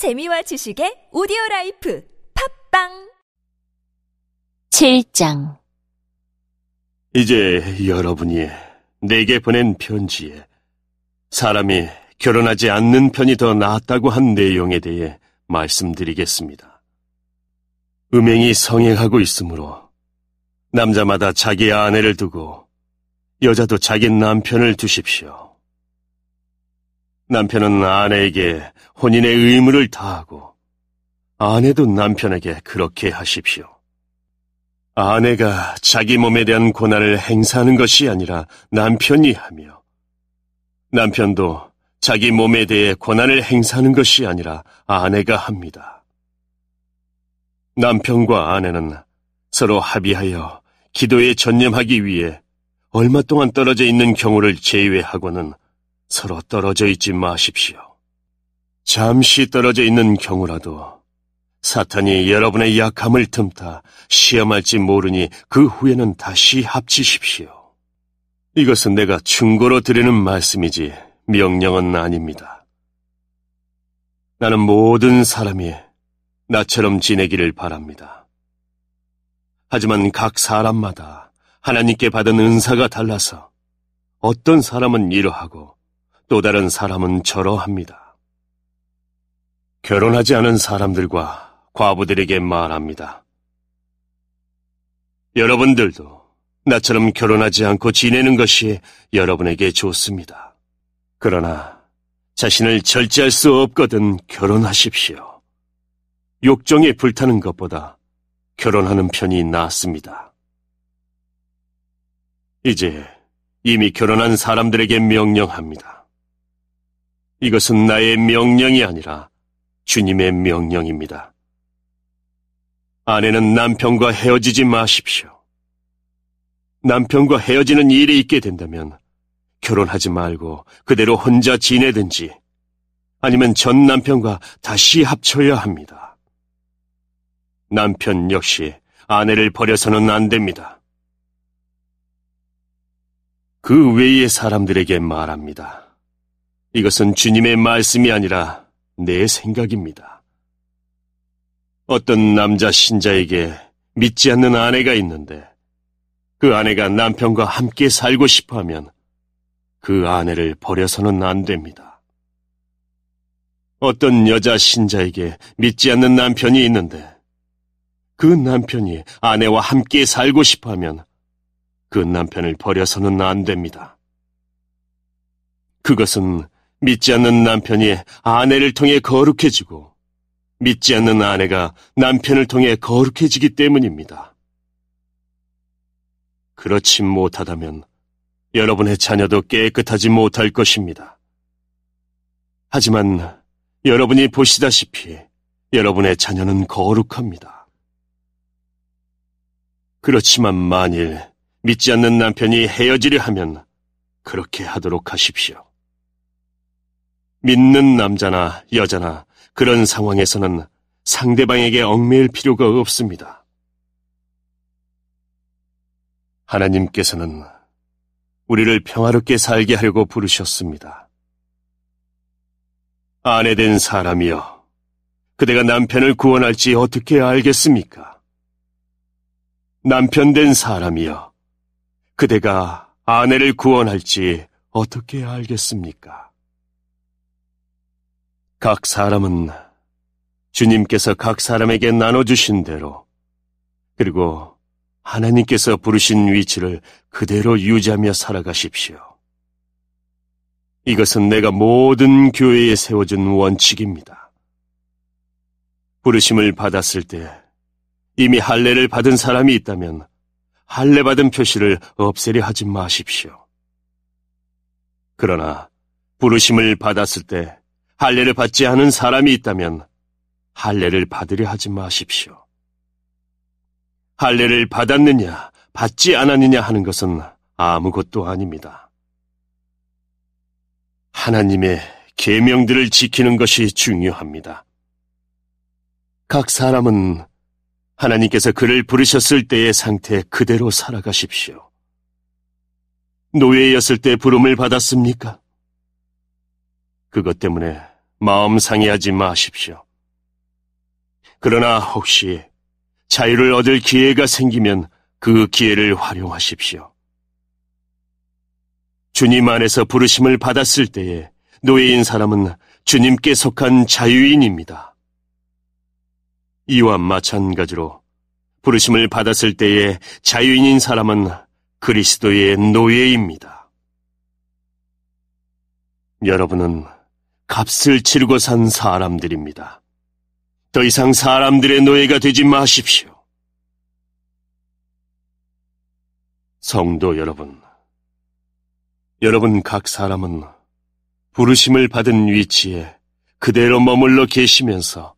재미와 지식의 오디오 라이프 팝빵 7장 이제 여러분이 내게 보낸 편지에 사람이 결혼하지 않는 편이 더 나았다고 한 내용에 대해 말씀드리겠습니다. 음행이 성행하고 있으므로 남자마다 자기 아내를 두고 여자도 자기 남편을 두십시오. 남편은 아내에게 혼인의 의무를 다하고 아내도 남편에게 그렇게 하십시오. 아내가 자기 몸에 대한 고난을 행사하는 것이 아니라 남편이 하며 남편도 자기 몸에 대해 고난을 행사하는 것이 아니라 아내가 합니다. 남편과 아내는 서로 합의하여 기도에 전념하기 위해 얼마 동안 떨어져 있는 경우를 제외하고는 서로 떨어져 있지 마십시오. 잠시 떨어져 있는 경우라도 사탄이 여러분의 약함을 틈타 시험할지 모르니 그 후에는 다시 합치십시오. 이것은 내가 충고로 드리는 말씀이지 명령은 아닙니다. 나는 모든 사람이 나처럼 지내기를 바랍니다. 하지만 각 사람마다 하나님께 받은 은사가 달라서 어떤 사람은 이러하고 또 다른 사람은 저러합니다. 결혼하지 않은 사람들과 과부들에게 말합니다. 여러분들도 나처럼 결혼하지 않고 지내는 것이 여러분에게 좋습니다. 그러나 자신을 절제할 수 없거든 결혼하십시오. 욕정에 불타는 것보다 결혼하는 편이 낫습니다. 이제 이미 결혼한 사람들에게 명령합니다. 이것은 나의 명령이 아니라 주님의 명령입니다. 아내는 남편과 헤어지지 마십시오. 남편과 헤어지는 일이 있게 된다면 결혼하지 말고 그대로 혼자 지내든지 아니면 전 남편과 다시 합쳐야 합니다. 남편 역시 아내를 버려서는 안 됩니다. 그 외의 사람들에게 말합니다. 이것은 주님의 말씀이 아니라 내 생각입니다. 어떤 남자 신자에게 믿지 않는 아내가 있는데 그 아내가 남편과 함께 살고 싶어 하면 그 아내를 버려서는 안 됩니다. 어떤 여자 신자에게 믿지 않는 남편이 있는데 그 남편이 아내와 함께 살고 싶어 하면 그 남편을 버려서는 안 됩니다. 그것은 믿지 않는 남편이 아내를 통해 거룩해지고 믿지 않는 아내가 남편을 통해 거룩해지기 때문입니다. 그렇지 못하다면 여러분의 자녀도 깨끗하지 못할 것입니다. 하지만 여러분이 보시다시피 여러분의 자녀는 거룩합니다. 그렇지만 만일 믿지 않는 남편이 헤어지려 하면 그렇게 하도록 하십시오. 믿는 남자나 여자나 그런 상황에서는 상대방에게 얽매일 필요가 없습니다. 하나님께서는 우리를 평화롭게 살게 하려고 부르셨습니다. 아내된 사람이여, 그대가 남편을 구원할지 어떻게 알겠습니까? 남편 된 사람이여, 그대가 아내를 구원할지 어떻게 알겠습니까? 각 사람은 주님께서 각 사람에게 나눠주신 대로, 그리고 하나님께서 부르신 위치를 그대로 유지하며 살아가십시오. 이것은 내가 모든 교회에 세워준 원칙입니다. 부르심을 받았을 때 이미 할례를 받은 사람이 있다면 할례 받은 표시를 없애려 하지 마십시오. 그러나 부르심을 받았을 때 할례를 받지 않은 사람이 있다면 할례를 받으려 하지 마십시오. 할례를 받았느냐, 받지 않았느냐 하는 것은 아무것도 아닙니다. 하나님의 계명들을 지키는 것이 중요합니다. 각 사람은 하나님께서 그를 부르셨을 때의 상태 그대로 살아가십시오. 노예였을 때 부름을 받았습니까? 그것 때문에 마음 상해하지 마십시오. 그러나 혹시 자유를 얻을 기회가 생기면 그 기회를 활용하십시오. 주님 안에서 부르심을 받았을 때에 노예인 사람은 주님께 속한 자유인입니다. 이와 마찬가지로 부르심을 받았을 때에 자유인인 사람은 그리스도의 노예입니다. 여러분은 값을 치르고 산 사람들입니다. 더 이상 사람들의 노예가 되지 마십시오. 성도 여러분, 여러분 각 사람은 부르심을 받은 위치에 그대로 머물러 계시면서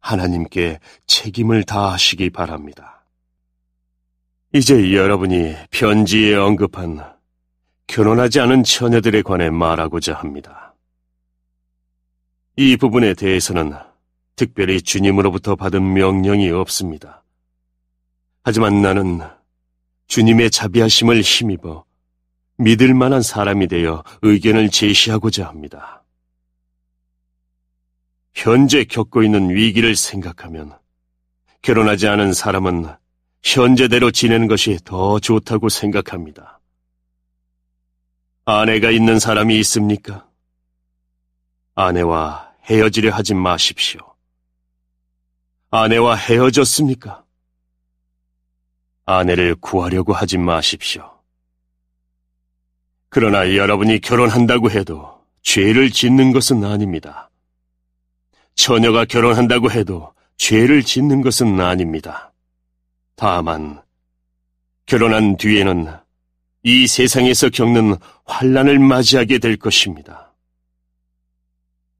하나님께 책임을 다하시기 바랍니다. 이제 여러분이 편지에 언급한 결혼하지 않은 처녀들에 관해 말하고자 합니다. 이 부분에 대해서는 특별히 주님으로부터 받은 명령이 없습니다. 하지만 나는 주님의 자비하심을 힘입어 믿을 만한 사람이 되어 의견을 제시하고자 합니다. 현재 겪고 있는 위기를 생각하면 결혼하지 않은 사람은 현재대로 지내는 것이 더 좋다고 생각합니다. 아내가 있는 사람이 있습니까? 아내와 헤어지려 하지 마십시오. 아내와 헤어졌습니까? 아내를 구하려고 하지 마십시오. 그러나 여러분이 결혼한다고 해도 죄를 짓는 것은 아닙니다. 처녀가 결혼한다고 해도 죄를 짓는 것은 아닙니다. 다만 결혼한 뒤에는 이 세상에서 겪는 환란을 맞이하게 될 것입니다.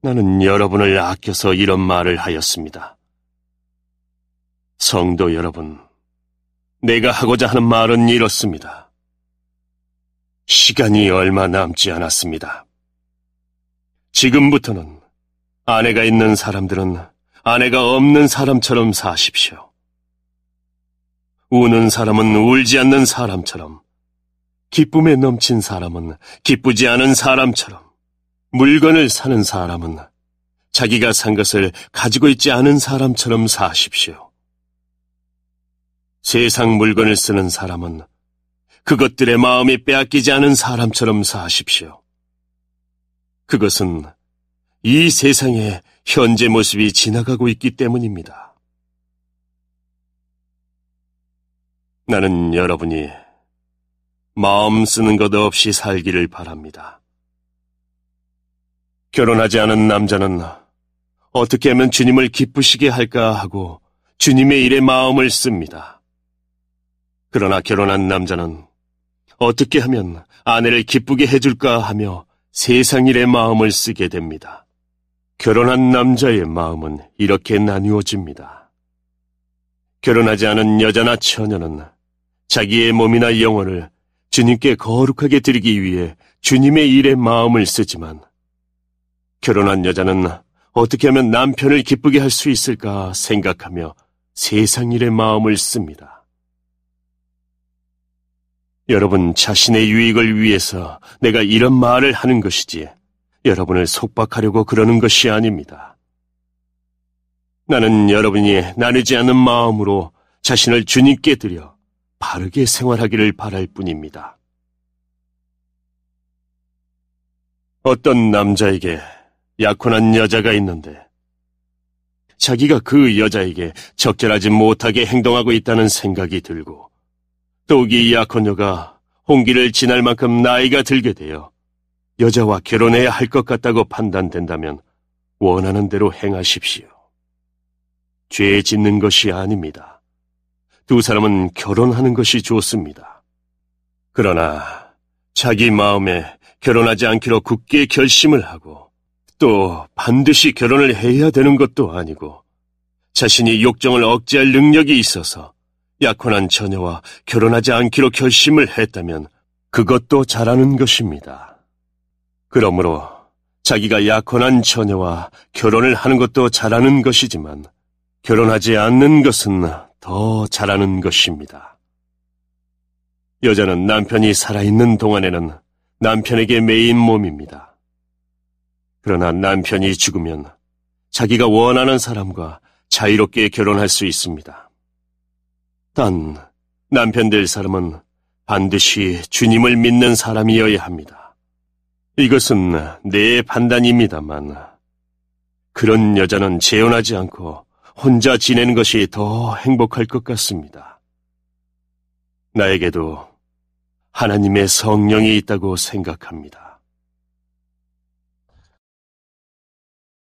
나는 여러분을 아껴서 이런 말을 하였습니다. 성도 여러분, 내가 하고자 하는 말은 이렇습니다. 시간이 얼마 남지 않았습니다. 지금부터는 아내가 있는 사람들은 아내가 없는 사람처럼 사십시오. 우는 사람은 울지 않는 사람처럼, 기쁨에 넘친 사람은 기쁘지 않은 사람처럼, 물건을 사는 사람은 자기가 산 것을 가지고 있지 않은 사람처럼 사십시오. 세상 물건을 쓰는 사람은 그것들의 마음이 빼앗기지 않은 사람처럼 사십시오. 그것은 이 세상의 현재 모습이 지나가고 있기 때문입니다. 나는 여러분이 마음 쓰는 것 없이 살기를 바랍니다. 결혼하지 않은 남자는 어떻게 하면 주님을 기쁘시게 할까 하고 주님의 일에 마음을 씁니다. 그러나 결혼한 남자는 어떻게 하면 아내를 기쁘게 해줄까 하며 세상 일에 마음을 쓰게 됩니다. 결혼한 남자의 마음은 이렇게 나누어집니다. 결혼하지 않은 여자나 처녀는 자기의 몸이나 영혼을 주님께 거룩하게 드리기 위해 주님의 일에 마음을 쓰지만 결혼한 여자는 어떻게 하면 남편을 기쁘게 할 수 있을까 생각하며 세상 일에 마음을 씁니다. 여러분 자신의 유익을 위해서 내가 이런 말을 하는 것이지 여러분을 속박하려고 그러는 것이 아닙니다. 나는 여러분이 나누지 않는 마음으로 자신을 주님께 드려 바르게 생활하기를 바랄 뿐입니다. 어떤 남자에게 약혼한 여자가 있는데 자기가 그 여자에게 적절하지 못하게 행동하고 있다는 생각이 들고 또이 약혼녀가 홍기를 지날 만큼 나이가 들게 되어 여자와 결혼해야 할 것 같다고 판단된다면 원하는 대로 행하십시오. 죄 짓는 것이 아닙니다. 두 사람은 결혼하는 것이 좋습니다. 그러나 자기 마음에 결혼하지 않기로 굳게 결심을 하고 또 반드시 결혼을 해야 되는 것도 아니고 자신이 욕정을 억제할 능력이 있어서 약혼한 처녀와 결혼하지 않기로 결심을 했다면 그것도 잘하는 것입니다. 그러므로 자기가 약혼한 처녀와 결혼을 하는 것도 잘하는 것이지만 결혼하지 않는 것은 더 잘하는 것입니다. 여자는 남편이 살아있는 동안에는 남편에게 매인 몸입니다. 그러나 남편이 죽으면 자기가 원하는 사람과 자유롭게 결혼할 수 있습니다. 단, 남편 될 사람은 반드시 주님을 믿는 사람이어야 합니다. 이것은 내 판단입니다만, 그런 여자는 재혼하지 않고 혼자 지내는 것이 더 행복할 것 같습니다. 나에게도 하나님의 성령이 있다고 생각합니다.